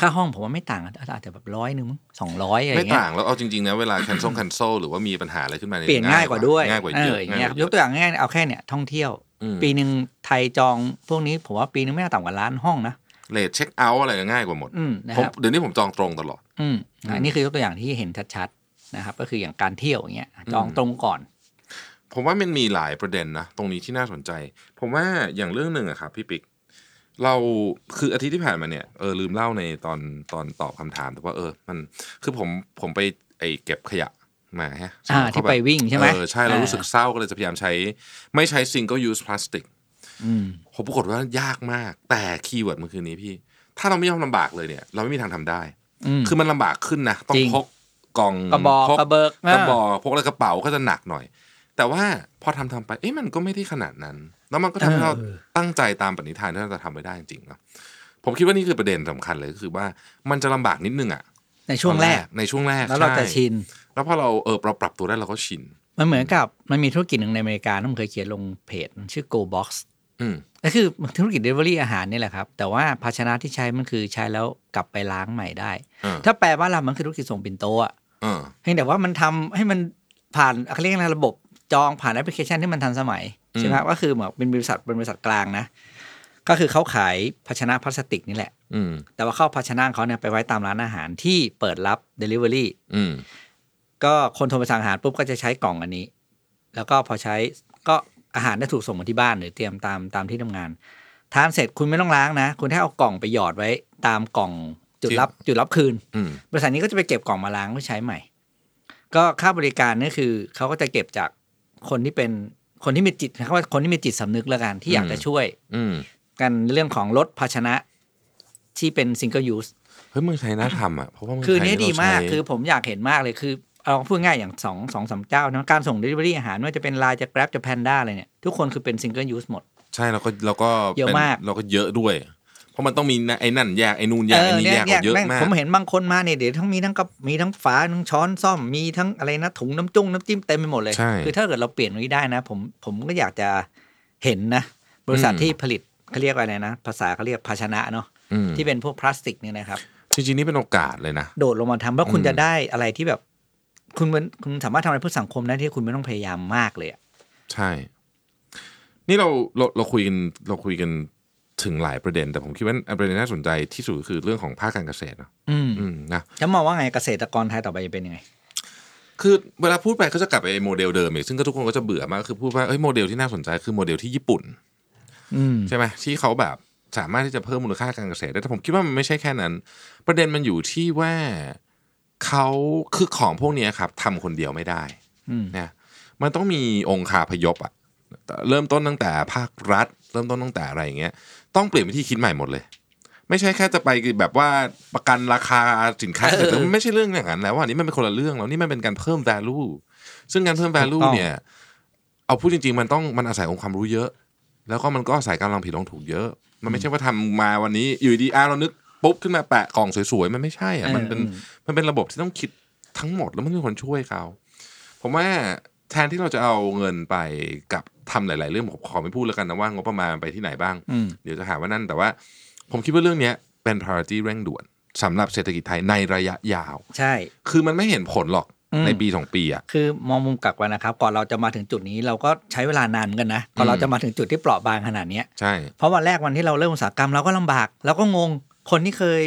ค่าห้องผมว่าไม่ต่างกันอาจจะแบบร้อยหนึ่งสองร้อยอะไรไม่เงี้ยต่างแล้วเอาจริงๆนะเวลา cancel cancel หรือว่ามีปัญหาอะไรขึ้นมาเปลี่ยนง่ายกว่าด้วยง่ายกว่าเอเยออะอย่างเงี้ยง่ายกว่ายกตัวอย่างง่ายๆเอาแค่เนี่ยท่องเที่ยวอืมปีหนึ่งไทยจองพวกนี้ผมว่าปีนึงไม่น่าต่ำกว่าล้านห้องนะเลทเช็คเอาท์อะไรง่ายกว่าหมดอืมนะผมครับเดี๋ยวนี้ผมจองตรงตลอดอืมอืมอันนี้คือยกตัวอย่างที่เห็นชัดๆนะครับ ก็คืออย่างการเที่ยวอย่างเงี้ยจองตรงก่อน ผมว่ามันมีหลายประเด็นนะตรงนี้ที่น่าสนใจ ผมว่าอย่างเรื่องหนึ่งอะครับพี่ปิ๊ก เราคืออาทิตย์ที่ผ่านมาเนี่ยเออลืมเล่าในตอนตอนตอบคำถามแต่ว่าเออ มันคือผมผมไปไอเก็บขยะมาฮะอ่าแล้วก็ที่ไปวิ่งใช่ไหมเออใช่เราอ่ารู้สึกเศร้าก็เลยจะพยายามใช้ ไม่ใช้ single use plastic อืมผมปรากฏว่ายากมาก แต่ keyword มันคือนี้พี่ ถ้าเราไม่ยอมลำบากเลยเนี่ย เราไม่มีทางทำได้อืมคือมันลำบากขึ้นนะ ต้องจริงพกกล่องกระบอกพกระเบิกกระบอกพกอะไรกระเป๋าก็จะหนักหน่อย แต่ว่าพอทำทำไป เอ๊ะมันก็ไม่ได้ขนาดนั้น แล้วมันก็ทำให้เราเออตั้งใจตามปณิธานที่เราจะทำไปได้จริงๆเนาะผมคิดว่านี่คือประเด็นสำคัญเลยก็คือว่ามันจะลำบากนิดนึงอะในช่วงแรกในช่วงแรกแล้วเราจะใชิน แล้วพอเราเออเราปรับตัวได้เราก็ชิน มันเหมือนกับมันมีธุรกิจหนึ่งในอเมริกาที่ผมเคยเขียนลงเพจมันชื่อ Go Box อืมก็คือธุรกิจ Delivery อาหารนี่แหละครับ แต่ว่าภาชนะที่ใช้มันคือใช้แล้วกลับไปล้างใหม่ได้เออถ้าแปลว่าเรามันคือธุรกิจส่งปิ่นโตอะเออเพียงแต่ว่ามันทำให้มันผ่านเขาเรียกอะไรระบบ จองผ่านแอปพลิเคชันที่มันทันสมัยอืมใช่ไหมก็คือเหมือนเป็นบริษัทเป็นบริษัทกลางนะ ก็คือเขาขายภาชนะพลาสติกนี่แหละ อืมแต่ว่าเข้าภาชนะของเขาเนี่ยไปไว้ตามร้านอาหารที่เปิดรับ Delivery อืมก็คนโทรไปสั่งอาหารปุ๊บก็จะใช้กล่องอันนี้ แล้วก็พอใช้ก็อาหารได้ถูกส่งมาที่บ้านหรือเตรียมตามตามที่ทำงานทานเสร็จคุณไม่ต้องล้างนะ คุณแค่เอากล่องไปหยอดไว้ตามกล่องจุดรับจุดรับคืนอืมบริษัทนี้ก็จะไปเก็บกล่องมาล้างเพื่อใช้ใหม่ ก็ค่าบริการนี่คือเขาก็จะเก็บจาก คนที่เป็นคนที่มีจิตเขาว่าคนที่มีจิตสำนึกแล้วกันที่อยากจะช่วย อืมกันเรื่องของลดภาชนะที่เป็น single use เฮ้ยเมืองไทยน่าทำอะเพราะว่าเมืองไทยคือเนี้ยดีมากเรใช้คือผมอยากเห็นมากเลยคือเอาพูดง่ายอย่างสองสองสามเจ้านะการส่ง Delivery อาหารไม่ว่าจะเป็นไลน์จะ Grab จะ Panda อะไรเนี่ย ทุกคนคือเป็น single use หมด ใช่แล้วก็แล้วก็เยอะป็นมากเราก็เยอะด้วย เพราะมันต้องมีไอ้นั่นแยกไอ้นู่นแยกไอ้นี่แยกเนี่ยเยอะแม่งมากผมเห็นบางคนมาเนี่ยเดี๋ยวทั้งมีทั้งกับมีทั้งฝาทั้งช้อนส้อมมีทั้งอะไรนะถุงน้ำจุ้งน้ำจิ้มเต็มไปหมดเลยใช่คือถ้าเกิดเราเปลี่ยนตรงนี้ได้นะ ผมผมก็อยากจะเห็นนะ บริษัทอืมที่ผลิตเขาเรียกว่าอะไรนะ ภาษาเขาเรียกภาชนะเนาะอืมที่เป็นพวกพลาสติกเนี่ยนะครับจริงๆนี่เป็นโอกาสเลยนะโดดลงมาทำว่าคุณอืมจะได้อะไรที่แบบ คุณมันคุณสามารถทำอะไรเพื่อสังคมได้ที่คุณไม่ต้องพยายามมากเลยอะใช่ นี่เราเราเราคุยกันเราคุยกัน ถึงหลายประเด็น แต่ผมคิดว่าประเด็นน่าสนใจที่สุดคือเรื่องของภาคการเกษตรเนอะอืมอืมนะจะมองว่าไงเกษตรกรไทยต่อไปจะเป็นยังไงคือเวลาพูดไปก็จะกลับไปโมเดลเดิมอีกซึ่งก็ทุกคนก็จะเบื่อมากคือพูดว่าเอ้ยโมเดลที่น่าสนใจคือโมเดลที่ญี่ปุ่นอืมใช่ไหมที่เขาแบบสามารถที่จะเพิ่มมูลค่าการเกษตรได้แต่ผมคิดว่ามันไม่ใช่แค่นั้น ประเด็นมันอยู่ที่ว่าเขาคือของพวกเนี้ยครับทำคนเดียวไม่ได้อืมนะมันต้องมีองค์คาพยพอะเริ่มต้นตั้งแต่ภาครัฐ เริ่มต้นตั้งแต่อะไรอย่างเงี้ย ต้องเปลี่ยนวิธีคิดใหม่หมดเลย ไม่ใช่แค่จะไปแบบว่าประกันราคาสินค้าเออแต่มันไม่ใช่เรื่องอย่างนั้นแล้วอันนี้มันเป็นคนละเรื่องแล้วนี่มันเป็นการเพิ่ม value ซึ่งการเพิ่มถู value กต้องเนี่ย เอาพูดจริง ๆ มันต้องมันอาศัยองค์ความรู้เยอะ แล้วก็มันก็อาศัยการลองผิดลองถูกเยอะ มันไม่ใช่ว่าทำมาวันนี้อยู่ดีๆอะเรานึกปุ๊บขึ้นมาแปะกล่องสวยๆมันไม่ใช่อะมันเป็นเออมันเป็นระบบที่ต้องคิดทั้งหมดแล้วมันมีคนช่วยเขาผมว่า แทนที่เราจะเอาเงินไปกับทำหลาย ๆ เรื่องผมขอไม่พูดแล้วกันนะว่างบประมาณไปที่ไหนบ้างอืมเดี๋ยวจะหาว่านั่นแต่ว่า ผมคิดว่าเรื่องเนี้ยเป็น priority เร่งด่วนสำหรับเศรษฐกิจไทยในระยะยาว ใช่ คือมันไม่เห็นผลหรอกอืมในปีสองปีอะคือมองมุมกลับกันนะครับ ก่อนเราจะมาถึงจุดนี้เราก็ใช้เวลานานเหมือนกันนะก่อนอืมเราจะมาถึงจุดที่เปราะบางขนาดเนี้ยใช่เพราะวันแรกวันที่เราเริ่มอุตสาหกรรมเราก็ลำบากเราก็งงคนที่เคย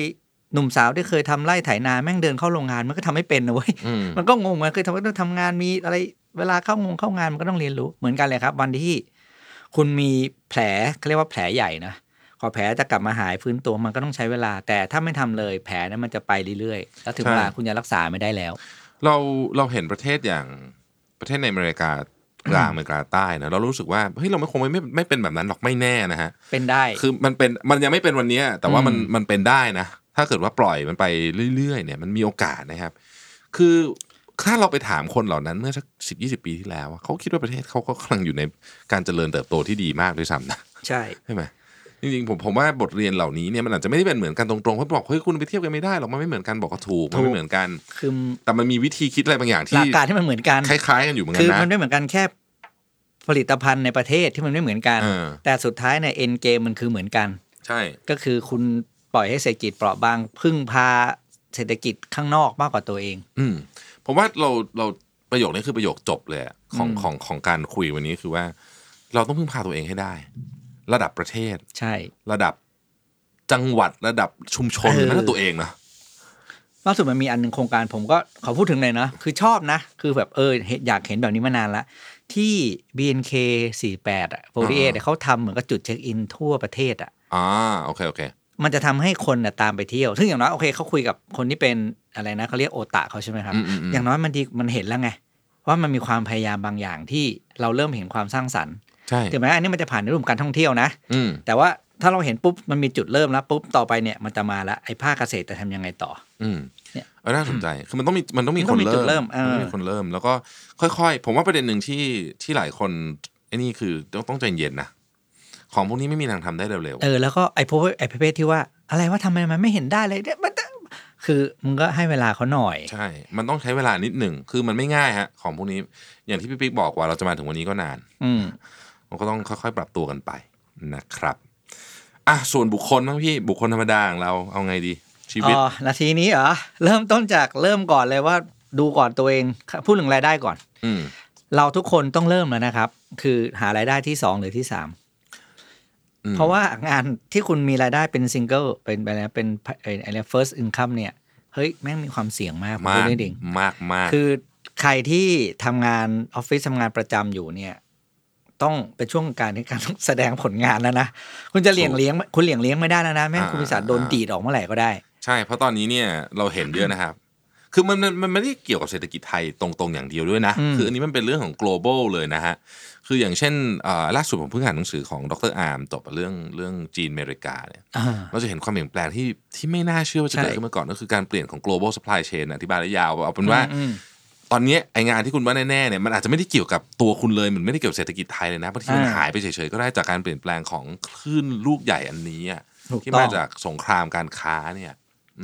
หนุ่มสาวที่เคยทำไร่ไถนาแม่งเดินเข้าโรงงานมันก็ทำไม่เป็นนะเว้ยอืมมันก็งงมันคือทำไมต้องทำงานมีอะไร เวลาเข้างงเข้างานมันก็ต้องเรียนรู้เหมือนกันเลยครับ วันที่คุณมีแผลเขาเรียกว่าแผลใหญ่นะพอแผลจะกลับมาหายฟื้นตัวมันก็ต้องใช้เวลา แต่ถ้าไม่ทำเลยแผลนั้นมันจะไปเรื่อยๆแล้วถึงเวลาคุณจะรักษาไม่ได้แล้ว เราเราเห็นประเทศอย่างประเทศในอเมริกากลางอเมริกาใต้นะเรารู้สึกว่าเฮ้ยเราไม่คงไม่ไม่ไม่เป็นแบบนั้นหรอกไม่แน่นะฮะเป็นได้คือมันเป็นมันยังไม่เป็นวันเนี้ยแต่ว่ามันอืมมันเป็นได้นะ ถ้าเกิดว่าปล่อยมันไปเรื่อยๆเนี่ยมันมีโอกาสนะครับ คือ ถ้าเราไปถามคนเหล่านั้นเมื่อสักสิบยี่สิบปีที่แล้วอะเขาคิดว่าประเทศเขาก็กำลังอยู่ในการเจริญเติบโตที่ดีมากด้วยซ้ำนะใช่ใช่ไหมจริงๆผมผมว่าบทเรียนเหล่านี้เนี่ยมันอาจจะไม่ได้เป็นเหมือนกันตรงๆเพราะบอกเฮ้ยคุณไปเทียบกันไม่ได้หรอกมันไม่เหมือนกันบอกก็ถูกมันไม่เหมือนกันคือแต่มันมีวิธีคิดอะไรบางอย่างหที่ลักการที่มันเหมือนกันคล้ายๆกันอยู่เหมือนกัคืนอนะมันไม่เหมือนกันแค่ผลิตภัณฑ์ในประเทศที่มันไม่เหมือนกันเออแต่สุดท้ายในเอ็นเกมมันคือเหมือนกัน ใช่ ก็คือคุณปล่อยให้เศรษฐกิจเปราะบางพึ่งพาเศรษฐกิจข้างนอกมากกว่าตัวเอง อืม ผมว่าเราเราประโยคนี้คือประโยคจบเลยอะของอืมของของการคุยวันนี้คือว่า เราต้องพึ่งพาตัวเองให้ได้ ระดับประเทศ ใช่ ระดับจังหวัดระดับชุมชนเออนั่นตัวเองนะล่าสุดมันมีอันหนึ่งโครงการผมก็ขอพูดถึงเลยนะ คือชอบนะ คือแบบเออเห็นอยากเห็นแบบนี้มานานละ ที่ BNK 48อะ48เนี่ยเขาทำเหมือนกับจุดเช็คอินทั่วประเทศอะอ่าโอเคโอเค มันจะทำให้คนน่ะตามไปเที่ยว ซึ่งอย่างน้อยโอเคเขาคุยกับคนที่เป็นอะไรนะเขาเรียกโอตะเขาใช่ไหมครับอืมอืมอืมอย่างน้อยมันดีมันเห็นแล้วไง ว่ามันมีความพยายามบางอย่างที่เราเริ่มเห็นความสร้างสรรค์ใช่ถึงแม้อันนี้มันจะผ่านในรูปของการท่องเที่ยวนะอืมแต่ว่าถ้าเราเห็นปุ๊บมันมีจุดเริ่มแล้วปุ๊บต่อไปเนี่ยมันจะมาละไอ้ภาคเกษตรจะทำยังไงต่อ อืมเนี่ยเออน่าสนใจคือมันต้องมีมันต้องมีมันคต้นองมีจุเริ่ดมเริ่มเออมันต้องมีคนเริ่มแล้วก็ค่อยๆ ผมว่าประเด็นหนึ่งที่ที่หลายคนไอ้นี่คือต้องต้องใจเย็นนะ ของพวกนี้ไม่มีทางทำได้เร็วเออแล้วก็ไอ้พวกไอ้ประเภทที่ว่า อะไรว่าทำไมมันไม่เห็นได้เลยเนี่ยมันคือมึงก็ให้เวลาเขาหน่อยๆใช่ มันต้องใช้เวลานิดหนึ่ง คือมันไม่ง่ายฮะ ของพวกนี้ อย่างที่พี่ปิ๊กบอกว่าเราจะมาถึงวันนี้ก็นาน อืมมันก็ต้องค่อยๆ ปรับตัวกันไปนะครับ อะ ส่วนบุคคลบ้างพี่ บุคคลธรรมดาของเราเอาไงดี ชีวิต อ๋อ นาทีนี้เหรอ เริ่มต้นจากเริ่มก่อนเลยว่าดูก่อนตัวเอง พูดถึงรายได้ก่อน อืมเราทุกคนต้องเริ่มแล้วนะครับ คือหารายได้ที่สองหรือที่สามอืม เพราะว่างานที่คุณมีรายได้เป็นซิงเกิลเป็นอะไรนะเป็นไอ้อะไร fixed income เนี่ย เฮ้ย แม่งมีความเสี่ยงมากผมมาพูดได้จริงมากมากคือใครที่ทำงานออฟฟิศทำงานประจำอยู่เนี่ย ต้องเป็นช่วงการในการแสดงผลงานแล้วนะ คุณจะเลี้ยงเลี้ยงคุณเลี้ยงเลี้ยงไม่ได้แล้วนะ แม่งอ่าคุณบริษัทโดนอ่าดีดออกเมื่อไหร่ก็ได้ ใช่ เพราะตอนนี้เนี่ยเราเห็นเยอะนะครับคือมันมันมันไม่ได้เกี่ยวกับเศรษฐกิจไทยตรงๆอย่างเดียวด้วยนะอืมคืออันนี้มันเป็นเรื่องของ global เลยนะฮะ คืออย่างเช่นเอ่อล่าสุดผมเพิ่งอ่านหนังสือของดรอาร์มจบเรื่องเรื่องจีนอเมริกาเนี่ยอ่าเราจะเห็นความเปลี่ยนแปลงที่ที่ไม่น่าเชื่อว่าจะใช่เกิดขึ้นมาก่อนก็คือการเปลี่ยนของ global supply chain อธิบายได้ยาวเอาเป็นว่าอืมตอนเนี้ยไองานที่คุณว่าแน่ๆเนี่ยมันอาจจะไม่ได้เกี่ยวกับตัวคุณเลยมันไม่ได้เกี่ยวกับเศรษฐกิจไทยเลยนะบางทีมันอ่าหายไปเฉยๆก็ได้จากการเปลี่ยนแปลงของคลื่นลูกใหญ่อันนี้อะถูกที่ต้อมางจากสงครามการค้าเนี่ย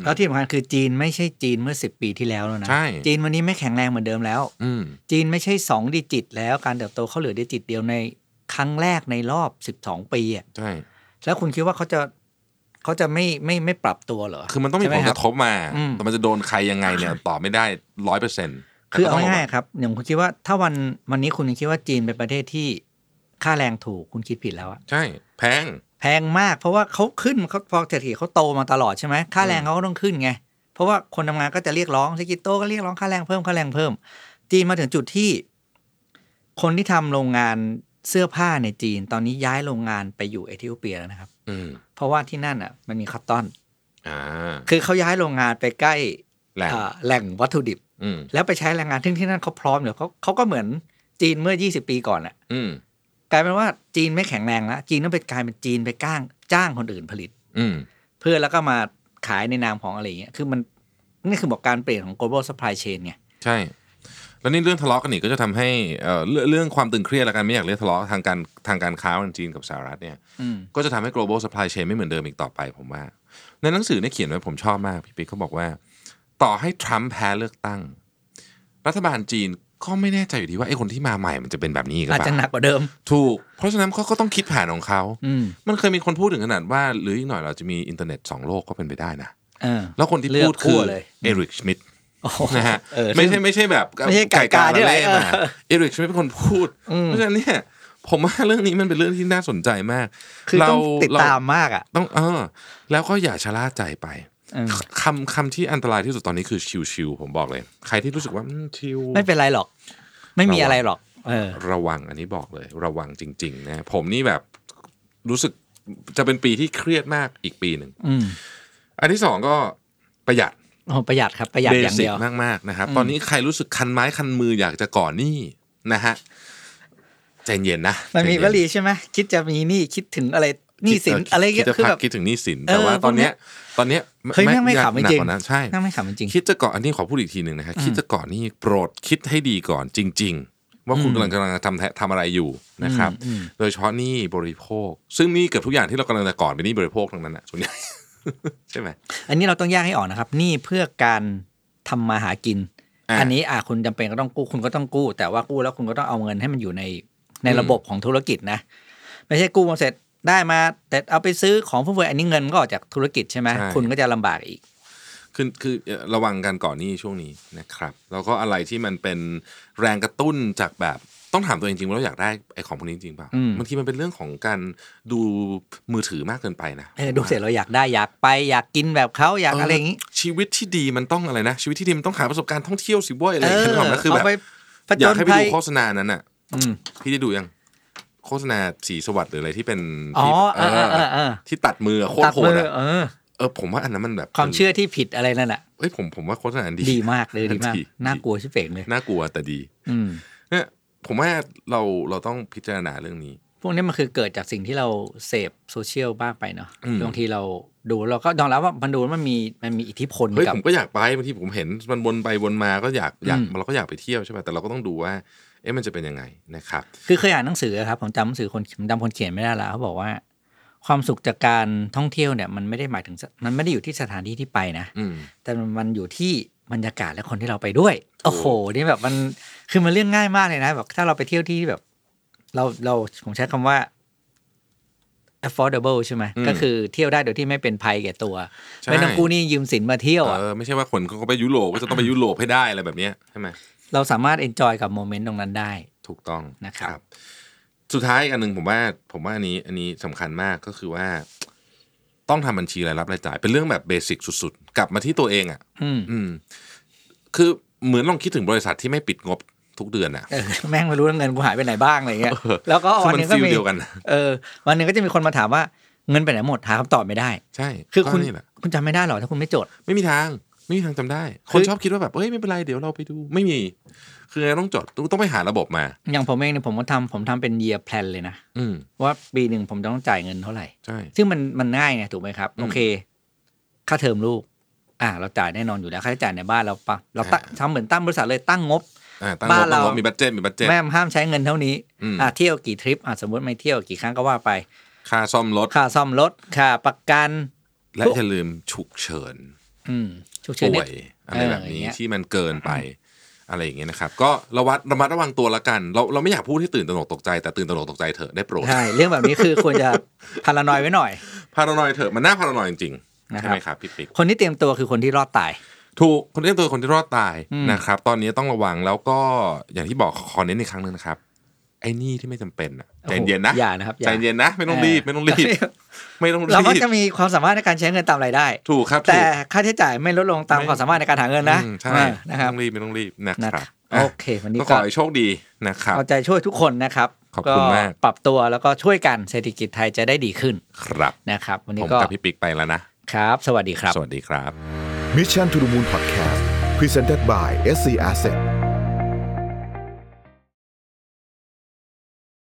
แล้วที่สำคัญคือจีนไม่ใช่จีนเมื่อสิบปีที่แล้วแล้วนะใช่จีนวันนี้ไม่แข็งแรงเหมือนเดิมแล้วอืมจีนไม่ใช่สองดิจิต แล้วการเติบโตเขาเหลือดิจิตเดียวในครั้งแรกในรอบสิบสองปีอะใช่ แล้วคุณคิดว่าเขาจะเขาจะไม่ไม่ไม่ปรับตัวเหรอ คือมันต้องมีใช่ผไหลคกรับระทบมาอืมแต่มันจะโดนใครยังไงเนี่ยตอบไม่ได้ร้อยเปอร์เซ็นต์คือเอาง่ายๆครับ อย่างคุณคิดว่าถ้าวันวันนี้คุณยังคิดว่าจีนเป็นประเทศที่ค่าแรงถูกคุณคิดผิดแล้วอะใช่ แพง แพงมาก เพราะว่าเขาขึ้นเขาพอเศรษฐกิจเขาโตมาตลอดใช่ไหมค่าแรงเขาก็ต้องขึ้นไง เพราะว่าคนทำงานก็จะเรียกร้องเศรษฐกิจโตก็เรียกร้องค่าแรงเพิ่มค่าแรงเพิ่ม จีนมาถึงจุดที่ คนที่ทำโรงงานเสื้อผ้าในจีน ตอนนี้ย้ายโรงงานไปอยู่เอธิโอเปียแล้วนะครับ อืมเพราะว่าที่นั่นอะ มันมีคอตตอนอ่าคือเขาย้ายโรงงานไปใกล้แหล่งอ่าแหล่งวัตถุดิบอืมแล้วไปใช้แรงงานที่ที่นั่นเขาพร้อมเดี๋ยวเขาเขาก็เหมือนจีนเมื่อ 20 ปีก่อนอะอืม กลายเป็นว่าจีนไม่แข็งแรงแล้วจีนต้องไปกลายเป็นจีนไปก้างจ้างคนอื่นผลิต อืมเพื่อแล้วก็มาขายในนามของอะไรอย่างเงี้ยคือมันนี่คือบอกการเปลี่ยนของ global supply chain ไงใช่ แล้วนี่เรื่องทะเลาะกันอีกก็จะทำให้เอ่อเรื่องเรื่องความตึงเครียดและกันไม่อยากเรียกทะเลาะทางการทางการค้าระหว่างจีนกับสหรัฐเนี่ยอืมก็จะทำให้ global supply chain ไม่เหมือนเดิมอีกต่อไปผมว่า ในหนังสือเนี่ยเขียนไว้ผมชอบมากพี่ปิ๊กเขาบอกว่า ต่อให้ทรัมป์แพ้เลือกตั้ง รัฐบาลจีน ก็ไม่แน่ใจอยู่ดีว่าไอ้คนที่มาใหม่มันจะเป็นแบบนี้อีกหรืออาจเปจะหนัล่ากกว่าเดิม ถูก เพราะฉะนั้นเขาก็ต้องคิดแผนของเขาอืมมันเคยมีคนพูดถึงขนาดว่า หรืออีกหน่อยเราจะมีอินเทอร์เน็ตสองโลกก็เป็นไปได้นะเออแล้วคนที่เลือกพูดคือขั้วเลย Eric Schmidt โอ้โหนะฮะเออไม่ใช่ไม่ใช่แบบไม่ใช่ไก่กาละที่ไหนเล่มาเออ Eric Schmidt เป็นคนพูดอืมเพราะฉะนั้นเนี่ยผมว่าเรื่องนี้มันเป็นเรื่องที่น่าสนใจมาก คือต้องติดเรตามมากอะ ต้องเออ แล้วก็อย่าชะล่าใจไปเออ คำคำที่อันตรายที่สุดตอนนี้คือชิวๆผมบอกเลย ใครที่รู้สึกว่าอืมชิวไม่เป็นไรหรอก ไม่มีอะไรหรอกเออระวังอันนี้บอกเลย ระวังจริง ๆ นะ ผมนี่แบบรู้สึกจะเป็นปีที่เครียดมากอีกปีหนึ่งอืมอันที่สองก็ประหยัดโอ้ประหยัดครับประหยัดเบอย่างสิเดีกยวมากๆนะครับตอนนี้ใครรู้สึกคันไม้คันมืออยากจะก่อนหนี้นะฮะใจเย็นนะมันมีใจวเย็ลีใช่ไหมคิดจะมีหนี้คิดถึงอะไรห นี้สินคิดอะไรเงี้ยคิดจะคือพัแบกบคิดถึงหนี้สินเออแต่ว่าตอนเนี้ยพวกเนี้ย ตอนเนี้ยเฮ้ยแม่งไม่ยากขำจหนักริงกว่านั้นใช่นั่งไม่ขำจริง คิดจะก่อนอันนี้ขอพูดอีกทีหนึ่งนะฮะคิดจะก่อนนี่โปรดคิดให้ดีก่อนจริง ๆ ว่าคุณกำลังกำลังทำทำอะไรอยู่นะครับอืมโดยเฉพาะหนี้บริโภค ซึ่งหนี่เกือบทุกอย่างที่เรากำลังจะก่อนเป็นหนี้บริโภคทั้งนั้นนะส่วนใหญ่ใช่ไหมอันนี้เราต้องแยกให้ออกนะครับหนี่เพื่อการทำมาหากินอ่าอันนี้อะคุณจำเป็นก็ต้องกู้คุณก็ต้องกู้ แต่ว่ากู้แล้วคุณก็ต้องเอาเงินให้มันอยู่ในในอืมระบบของธุรกิจนะ ไม่ใช่กู้มาเสร็จ ได้มาแต่เอาไปซื้อของฟุ่มเฟือยอันนี้เงินมันก็ออกจากธุรกิจใช่ไหมคุณก็จะลำบากอีกคือคือเอ่อระวังการก่อนหนี้ช่วงนี้นะครับ แล้วก็อะไรที่มันเป็นแรงกระตุ้นจากแบบต้องถามตัวเองจริงๆว่าเราอยากได้ไอ้ของพวกนี้จริงๆเปล่าอืมบางทีมันเป็นเรื่องของการดูมือถือมากเกินไปนะเออดูเสร็จเราอยากได้อยากไปอยากกินแบบเขาอยากอะไรอย่างนี้ ชีวิตที่ดีมันต้องอะไรนะชีวิตที่ดีมันต้องหาประสบการณ์ท่องเที่ยวสิเว้ยอะไรอย่างเงี้ยนึกออกไหมคือแบบเอาไปผอจยากญให้ไปภัยดูโฆษณานั้นอะอืมพี่ได้ดูยัง โฆษณาสีสวัสดิ์หรืออะไรที่เป็นอ๋อที่เออเออเออเออที่ตัดมืออะโคตตัรดโหมืดออะเออเออผมว่าอันนั้นมันแบบความเชื่อที่ผิดอะไรนั่นแหละเอ้ยผมผมว่าโฆษณาดีดีมากเลยดีมากดีน่ากลัวชิบเป่งเลยน่ากลัวแต่ดีอืมเนี่ยผมว่าเราเราต้องพิจารณาเรื่องนี้ พวกนี้มันคือเกิดจากสิ่งที่เราเสพโซเชียลบ้างไปเนาะอืมบางทีเราดูเราก็ยอมรับว่ามันดูแล้วมันมีมันมีอิทธิพลเฮ้ยกับผมก็อยากไปบางทีผมเห็นมันวนไปวนมาก็อยากอยากอืมเราก็อยากไปเที่ยวใช่ไหมแต่เราก็ต้องดูว่า เอ๊ะมันจะเป็นยังไงนะครับ คือเคยอ่านหนังสือครับผมจำหนังสือคนผมจำคนเขียนไม่ได้แล้วเขาบอกว่า ความสุขจากการท่องเที่ยวเนี่ย มันไม่ได้หมายถึงสมันไม่ได้อยู่ที่สถานที่ที่ไปนะอืมแต่มันอยู่ที่บรรยากาศและคนที่เราไปด้วย โอ้โหนี่แบบมันคือมันเรื่องง่ายมากเลยนะแบบถ้าเราไปเที่ยวที่แบบ เราเราผมใช้คำว่า affordable ใช่ไหมอืมก็คือเที่ยวได้โดยที่ไม่เป็นภัยแก่ตัวใช่ไม่ต้องกู้หนี้ยืมสินมาเที่ยวอะเออไม่ใช่ว่าคนเขาไปยุโรปก็จะต้องไปยุโรปให้ได้อะไรแบบเนี้ยใช่ไหม เราสามารถ enjoy กับโมเมนต์ตรงนั้นได้ ถูกต้องนะครับ สุดท้ายอีกอันหนึ่งผมว่า ผมว่าอันนี้อันนี้สำคัญมากก็คือว่า ต้องทำบัญชีรายรับรายจ่าย เป็นเรื่องแบบเบสิกสุดๆ กลับมาที่ตัวเองอะ อืมอืมคือเหมือนลองคิดถึงบริษัทที่ไม่ปิดงบทุกเดือนอะเออแม่งไม่รู้ว่าเงินกูหายไปไหนบ้างอะไรเงี้ยแล้วก็คือวันมันหนึงก็ฟีลมีเดียวกันเออ วันหนึงก็จะมีคนมาถามว่าเงินไปไหนหมดหาคำตอบไม่ได้ ใช่ คือคุณก็นี่แหละคุณจำไม่ได้หรอถ้าคุณไม่จด ไม่มีทาง ไม่มีทางจำได้คืคนชอบคิดว่าแบบเอ้ยไม่เป็นไรเดี๋ยวเราไปดูไม่มี คือไงต้องจดต้องต้องไปหาระบบมา อย่างผมเองเนี่ยผมก็ทำผมทำเป็น year plan เลยนะอืมว่าปีหนึ่งผมจะต้องจ่ายเงินเท่าไหร่ใช่ซึ่งมันมันง่ายไงถูกไหมครับอืมโอเค ค่าเทอมลูก อ่า เราจ่ายแน่นอนอยู่แล้วค่าใช้จ่ายในบ้านเราปะเราตั้งอ่าทำเหมือนตั้งบริษัทเลยตั้งงบอ่าตั้งบ้างนบตั้งงบเรามีมี budget มี budget แม่ห้ามใช้เงินเท่านี้อืมอ่าเที่ยวกี่ทริปอ่าสมมติไม่เที่ยวกี่ครั้งก็ว่าไป ค่าซ่อมรถค่าซ่อมรถค่าประกันและทุกอย่าลืมฉุกเฉินอืม ฉุกเฉินป่เนี่วยยอะไรแบบเอออนี้ย่างเงี้ยที่มันเกินไปอะไรอย่างเงี้ยนะครับ ก็ระวัดระมัดระวังตัวละกัน เราเราไม่อยากพูดให้ตื่นตระหนกตกใจแต่ตื่นตระหนกตกใจเถอะได้โปรดใช่เรื่องแบบนี้คือควรจะพารานอยไว้หน่อยพารานอยเถอะมันน่าพารานอยจริงๆนะครับใช่ไหมครับพี่ปิ๊กคนที่เตรียมตัวคือคนที่รอดตาย ถูกคนที่ตัวคนที่รอดตายอืมนะครับ ตอนนี้ต้องระวังแล้วก็อย่างที่บอกขอเน้นอีกครั้งหนึ่งนะครับ ไอ้นี่ที่ไม่จำเป็นอะใจเย็นนะโอ้โหอย่านะครับอย่าใจเย็นนะ ไม่ต้องรีบไม่ต้องรีบไม่ต้องรีเรามักบจะมีความสามารถในการใช้เงินตามรายได้ ถูกครับ แต่ถูกค่าใช้จ่ายไม่ลดลงตามไม่ความสามารถในการหาเงินนะอืมใช่อ่าไม่นะครับต้องรีบไม่ต้องรีบนะนะคครัรับบอะโอเควันนี้ก็ขก็อให้โชคดีนะครับเอาใจช่วยทุกคนนะครับขอบคุณมากปรับตัวแล้วก็ช่วยกันเศรษฐกิจไทยจะได้ดีขึ้นครับนะครับ วันผนี้มก็กับพี่ปิ๊กไปแล้วนะครับ สวัสดีครับ สวัสดีครับ Mission to the Moon Podcast Presented by SC Asset